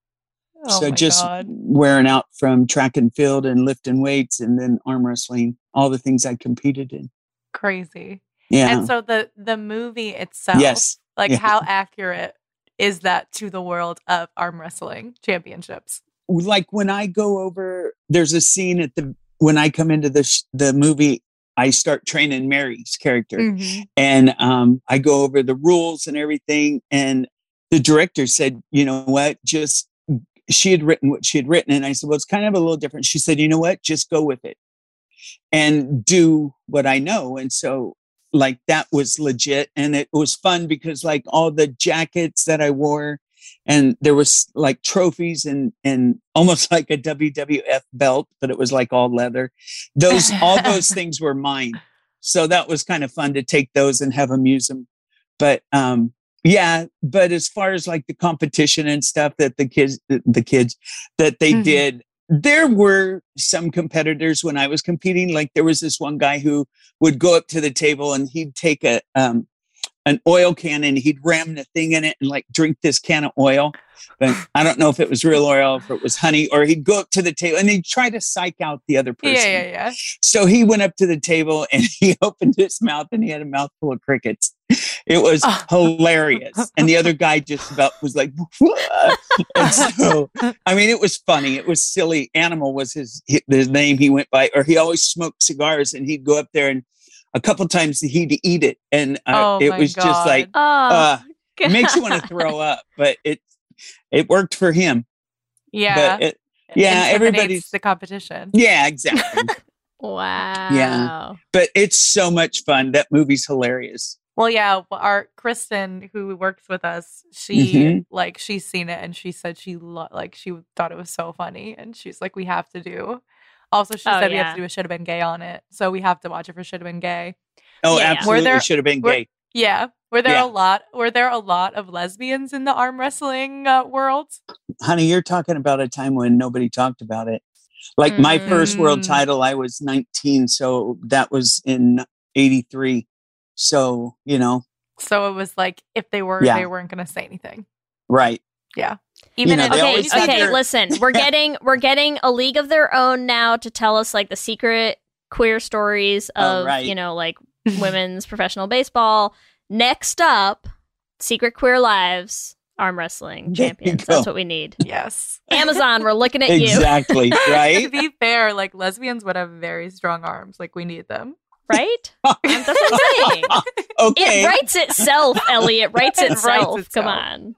Oh so just God. wearing out from track and field and lifting weights and then arm wrestling, all the things I competed in. crazy. Yeah. And so the the movie itself, Yes. like Yeah. how accurate is that to the world of arm wrestling championships? like when I go over, there's a scene at the when I come into the sh- the movie, I start training Mary's character, Mm-hmm. and um, I go over the rules and everything. And the director said, "You know what? Just she had written what she had written." And I said, "Well, it's kind of a little different." She said, "You know what? Just go with it and do what I know." And so. Like that was legit, and it was fun because like all the jackets that I wore, and there was like trophies and and almost like a WWF belt, but it was like all leather. Those all those things were mine, so that was kind of fun to take those and have them use them. But um, yeah, but as far as like the competition and stuff that the kids the, kids that they Mhm. did. There were some competitors when I was competing. Like there was this one guy who would go up to the table and he'd take a um, an oil can and he'd ram the thing in it and like drink this can of oil. But I don't know if it was real oil, if it was honey, or he'd go up to the table and he'd try to psych out the other person. Yeah, yeah, yeah. So he went up to the table and he opened his mouth and he had a mouthful of crickets. It was oh. hilarious. And the other guy just about was like, so, I mean, it was funny. It was silly. Animal was his, his name he went by, or he always smoked cigars and he'd go up there and a couple times he'd eat it. And uh, Oh it my was just like, Oh, uh, it makes you want to throw up, but it, it worked for him. Yeah. But it, yeah, everybody's, the competition. yeah, exactly. wow. Yeah, but it's so much fun. That movie's hilarious. Well, yeah, our Kristen, who works with us, she Mhm. like she's seen it and she said she lo- like she thought it was so funny, and she's like, we have to do. Also, she Oh, said we have to do a should have been gay on it, so we have to watch it for should have been gay. Oh, Yeah, yeah. Were absolutely. there- should have been were- gay. Yeah, were there Yeah. a lot? Were there a lot of lesbians in the arm wrestling uh, world? honey, you're talking about a time when nobody talked about it. Like my first world Mm. title, I was 19, so that was in 83. So, you know, So it was like if they were, Yeah. they weren't going to say anything. right. Yeah, even know, in they Okay, always okay, their- listen. We're getting we're getting a league of their own now to tell us like the secret queer stories Oh, of, right. you know, like women's professional baseball. Next up, Secret Queer Lives arm wrestling champions. That's what we need. yes. Amazon, we're looking at you, Exactly. Right. to be fair, like lesbians would have very strong arms. Like we need them. Right? That's what I'm saying. okay. It writes itself, Ellie. It writes It writes itself. Come on.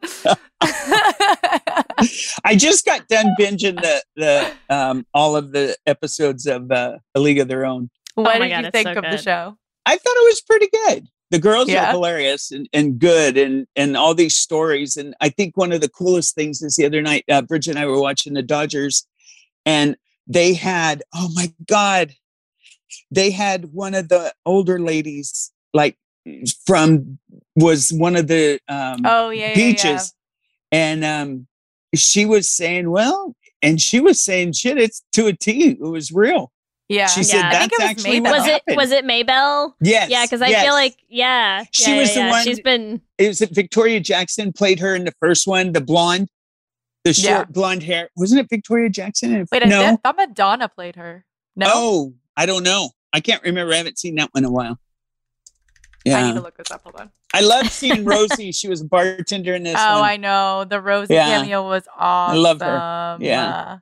I just got done binging the, the, um, all of the episodes of, uh, A League of Their Own. what Oh did God, you think so of the show? I thought it was pretty good. The girls Yeah. are hilarious and, and good and, and all these stories. And I think one of the coolest things is the other night, uh, Bridget and I were watching the Dodgers and they had, oh my God, they had one of the older ladies, like from, was one of the um, Oh yeah, yeah, Peaches. And um, she was saying, well, and she was saying, shit, it's to a T. It was real. Yeah, yeah. She said, Yeah. I think that's it was actually Maybell. what Was it was it Maybell? Yes. Yeah, because I yes. feel like yeah, She yeah, was yeah, the yeah. one- She's been it was it Victoria Jackson played her in the first one, the blonde, the short Yeah. blonde hair. Wasn't it Victoria Jackson? in- Wait, I no. th- thought Madonna played her. No, Oh, I don't know. I can't remember. I haven't seen that one in a while. Yeah. I need Yeah, to look this up. Hold on. I, love seeing Rosie. she was a bartender in this oh, one. I know the Rosie Yeah. cameo was awesome. I love her. Yeah. Uh,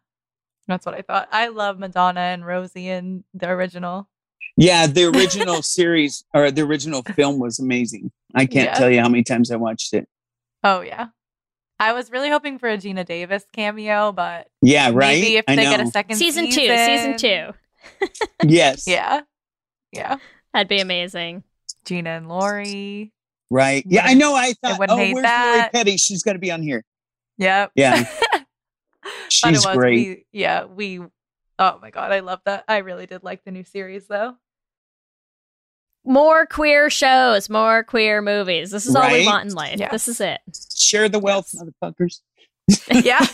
that's what I thought. I love Madonna and Rosie in the original. yeah, the original series or the original film was amazing. I can't Yeah. tell you how many times I watched it. Oh yeah, I was really hoping for a Geena Davis cameo, but Yeah, right. maybe if I they get a second season two. season, Season two. Yes. Yeah, yeah. That'd be amazing. Gina and Lori. Right. Yeah, I know. I thought, wouldn't oh, hate where's that. Lori Petty? She's got to be on here. Yep. Yeah. Thought She's it was. great. We, yeah, we. Oh my god, I love that. I really did like the new series though. More queer shows, more queer movies. This is all we want in life. Yes. This is it. Share the wealth, Yes. motherfuckers. Yeah.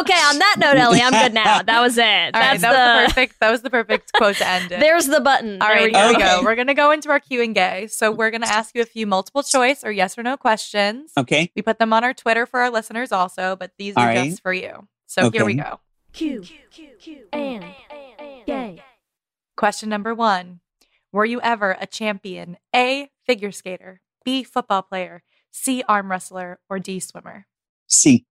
Okay, on that note, Ellie, I'm good now. That was it. All right, That's that was the the, perfect. That was the perfect quote to end it. there's the button. All There right, we go. here we Okay. go. We're gonna go into our Q and gay. So we're gonna ask you a few multiple choice or yes or no questions. Okay. We put them on our Twitter for our listeners also, but these All are right. just for you. So here we Okay. go. Q and gay. Question number one: Were you ever a champion? A. Figure skater. B. Football player. C. Arm wrestler. Or D. Swimmer. C.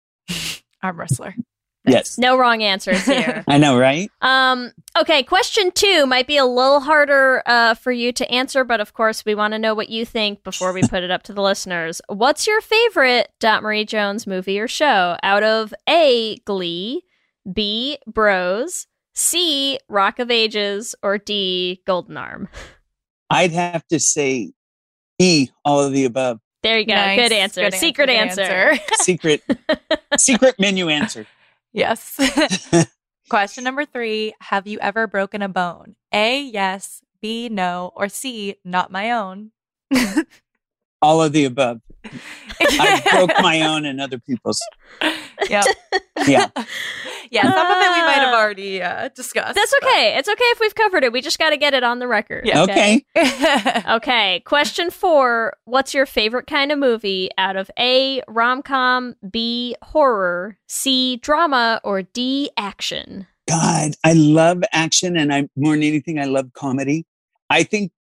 Arm wrestler. Yes. No wrong answers here. I know, right? Um, okay, question two might be a little harder uh, for you to answer, but of course, we want to know what you think before we put it up to the listeners. What's your favorite Dot Marie Jones movie or show out of A, Glee, B, Bros, C, Rock of Ages, or D, Golden Arm? I'd have to say E, all of the above. There you go. Nice. Good answer. Good Secret good answer. Secret, secret menu answer. Yes. Question number three Have you ever broken a bone? A, yes. B, no. Or C, not my own. All of the above. I broke my own and other people's. Yep. Yeah. yeah, some of it we might have already uh, discussed. That's okay. It's okay if we've covered it. We just got to get it on the record. Yeah. Okay. Okay, question four. What's your favorite kind of movie out of A, rom com, B, horror, C, drama, or D, action? God, I love action and I more than anything, I love comedy. I think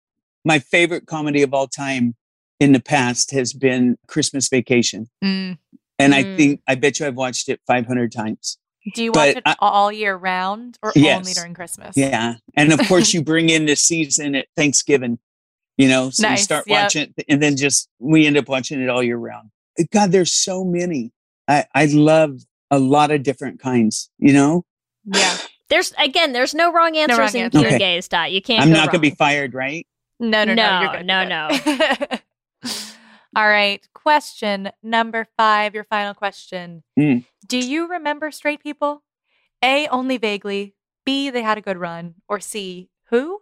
my favorite comedy of all time in the past has been Christmas Vacation. Mm. And I Mm. think, I bet you I've watched it 500 times. Do you But watch it I- all year round or only during Christmas? Yeah. And of course, you bring in the season at Thanksgiving, you know, so Nice, you start yep. watching it and then just we end up watching it all year round. God, there's so many. I, I love a lot of different kinds, you know? Yeah. There's again, there's no wrong answers wrong in answers. Q and Okay. Gaze dot. You can't. I'm go not going to be fired, right? No, no, no. No, you're good, no, you're good. All right. Question number five, your final question. Mm. Do you remember straight people? A, only vaguely. B, they had a good run. Or C, who?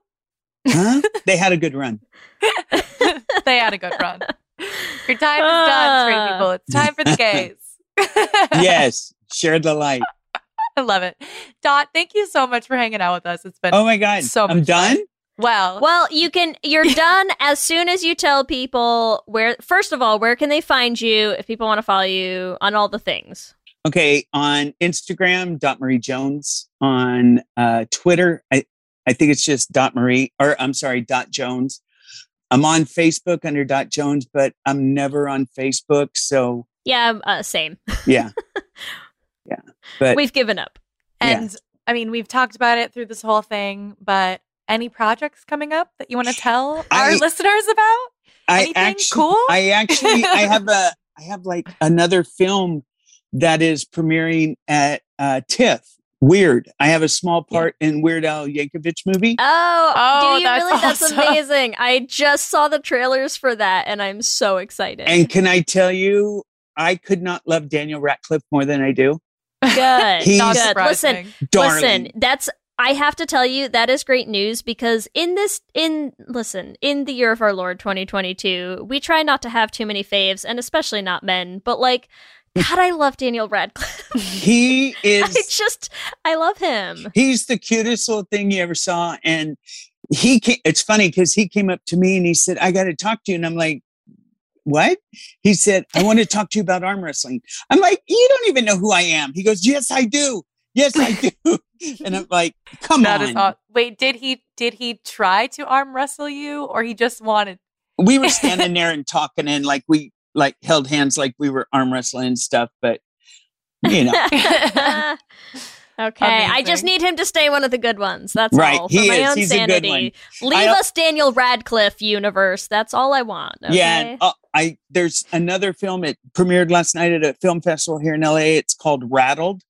Huh? they had a good run. they had a good run. Your time is done, straight Ah. people. It's time for the gays. Yes. Share the light. I love it. Dot, thank you so much for hanging out with us. It's been Oh my God. so I'm much done? fun. Well. Well, you can. You're done as soon as you tell people where. First of all, where can they find you if people want to follow you on all the things? Okay. On Instagram, Dot Marie Jones. On uh, Twitter, I, I think it's just Dot Marie, or I'm sorry, Dot Jones. I'm on Facebook under Dot Jones, but I'm never on Facebook. So Yeah, uh, same. yeah. yeah. But We've given up. and I mean, we've talked about it through this whole thing, but any projects coming up that you want to tell our I- listeners about? I Anything actually, cool? I actually, I have a, I have like another film that is premiering at uh, TIFF. Weird. I have a small part in Weird Al Yankovic movie. Oh, Oh, do you that's really? That's amazing. I just saw the trailers for that, and I'm so excited. And can I tell you, I could not love Daniel Radcliffe more than I do. good, He's- Not good. Listen. Darling. Listen, that's I have to tell you that is great news because in this in listen, in the year of our Lord 2022, we try not to have too many faves and especially not men, but like god, I love Daniel Radcliffe. he I is just I love him. he's the cutest little thing you ever saw and he came, it's funny because he came up to me and he said i got to talk to you and i'm like what he said i want to talk to you about arm wrestling i'm like you don't even know who i am he goes yes i do yes i do and i'm like come That on is aw- Wait, did he did he try to arm wrestle you, or he just wanted? we were standing there and talking and like we like held hands like we were arm wrestling and stuff but you know okay, I just need him to stay one of the good ones. That's Right, all. For he my is. own He's a good sanity. one. Leave us Daniel Radcliffe universe. That's all I want. Yeah, okay? and, uh, I there's another film. It premiered last night at a film festival here in LA. It's called Rattled,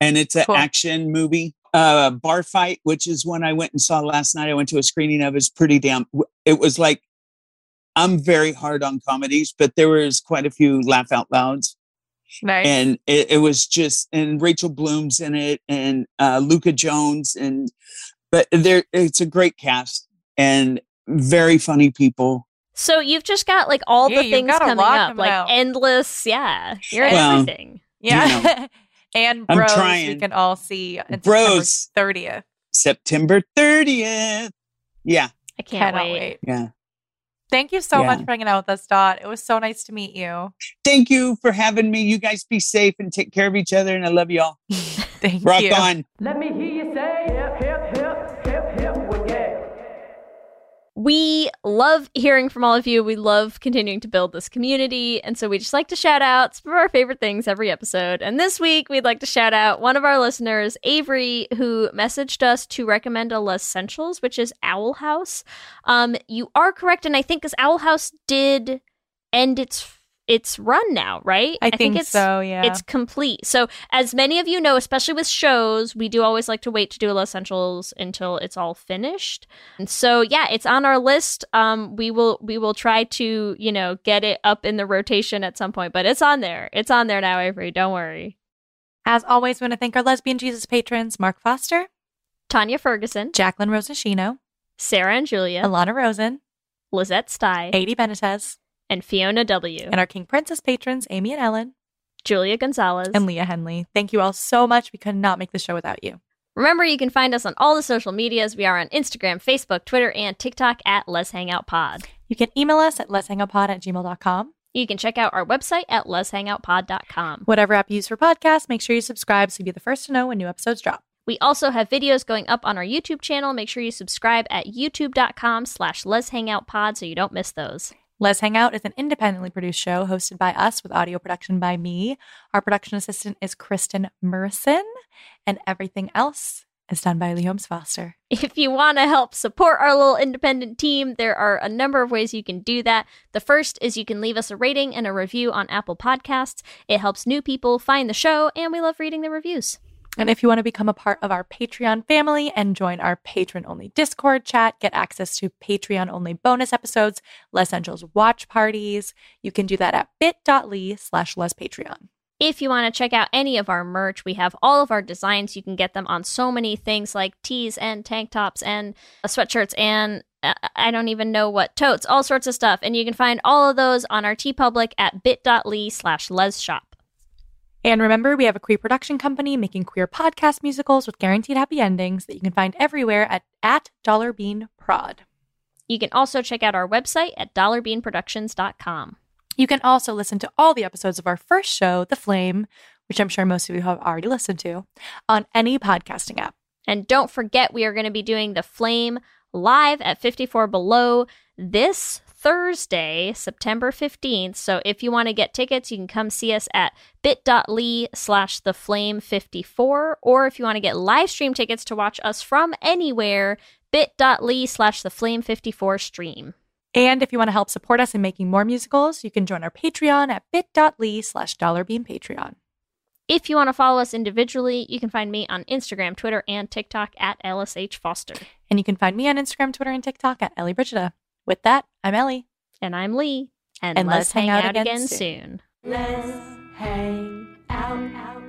and it's an Cool. action movie. Uh, Bar Fight, which is one I went and saw last night. I went to a screening of. is pretty damn. It was like I'm very hard on comedies, but there was quite a few laugh out louds, Nice. and it, it was just and Rachel Bloom's in it, and uh, Luka Jones, and but there it's a great cast and very funny people. So you've just got like all Yeah, the things coming up, coming like out. endless. Yeah, you're Well, everything. yeah. and I'm bros, we can all see on Bros. thirtieth. September 30th. Yeah, I can't Cannot wait. wait. yeah. Thank you so Yeah. much for hanging out with us, Dot. It was so nice to meet you. Thank you for having me. You guys be safe and take care of each other. And I love y'all. Thank Rock you. on. Let me hear we love hearing from all of you. We love continuing to build this community. And so we just like to shout out some of our favorite things every episode. And this week, we'd like to shout out one of our listeners, Avery, who messaged us to recommend a Les Essentials, which is Owl House. Um, you are correct. And I think because Owl House did end its its run now, right? I think it's so, yeah. It's complete. So, as many of you know, especially with shows, we do always like to wait to do Les Essentials until it's all finished. And so, yeah, it's on our list. Um, we will we will try to you know get it up in the rotation at some point, but it's on there. It's on there now, Avery. Don't worry. As always, we want to thank our Lesbian Jesus patrons Mark Foster, Tanya Ferguson, Jacqueline Rosashino, Sarah and Julia, Alana Rosen, Lizette Stye, Adi Benitez, and Fiona W. and our King Princess patrons Amy and Ellen, Julia Gonzalez, and Leah Henley. Thank you all so much. We could not make the show without you. Remember, you can find us on all the social medias. We are on Instagram, Facebook, Twitter, and TikTok at Let's Hang Out Pod. You can email us at letshangoutpod at gmail.com. You can check out our website at letshangoutpod.com. Whatever app you use for podcasts, make sure you subscribe so you'll be the first to know when new episodes drop. We also have videos going up on our YouTube channel. Make sure you subscribe at youtube.com slash Let's Hang Pod so you don't miss those. Let's Hang Out is an independently produced show hosted by us with audio production by me. Our production assistant is Kristen Merson, and everything else is done by Leigh Holmes Foster. If you want to help support our little independent team, there are a number of ways you can do that. The first is you can leave us a rating and a review on Apple Podcasts. It helps new people find the show, and we love reading the reviews. And if you want to become a part of our Patreon family and join our patron only Discord chat, get access to Patreon only bonus episodes, Les Essentials watch parties, you can do that at bit.ly slash Les Patreon. If you want to check out any of our merch, we have all of our designs. You can get them on so many things like tees and tank tops and uh, sweatshirts and uh, I don't even know what totes, all sorts of stuff. And you can find all of those on our TeePublic at bit.ly slash Les Shop. And remember, we have a queer production company making queer podcast musicals with guaranteed happy endings that you can find everywhere at, at Dollar Bean Prod. You can also check out our website at dollarbeanproductions.com. You can also listen to all the episodes of our first show, The Flame, which I'm sure most of you have already listened to, on any podcasting app. And don't forget, we are going to be doing The Flame live at 54 Below this Thursday, September 15th. So if you want to get tickets, you can come see us at bit.ly slash the flame 54. Or if you want to get live stream tickets to watch us from anywhere, bit.ly slash the flame 54 stream. And if you want to help support us in making more musicals, you can join our Patreon at bit.ly slash dollarbeanpatreon. If you want to follow us individually, you can find me on Instagram, Twitter, and TikTok at LSH Foster. And you can find me on Instagram, Twitter, and TikTok at Ellie Brigida. With that, I'm Ellie. And I'm Leigh. And, And let's, let's hang hang out out again again soon. soon. Let's hang out.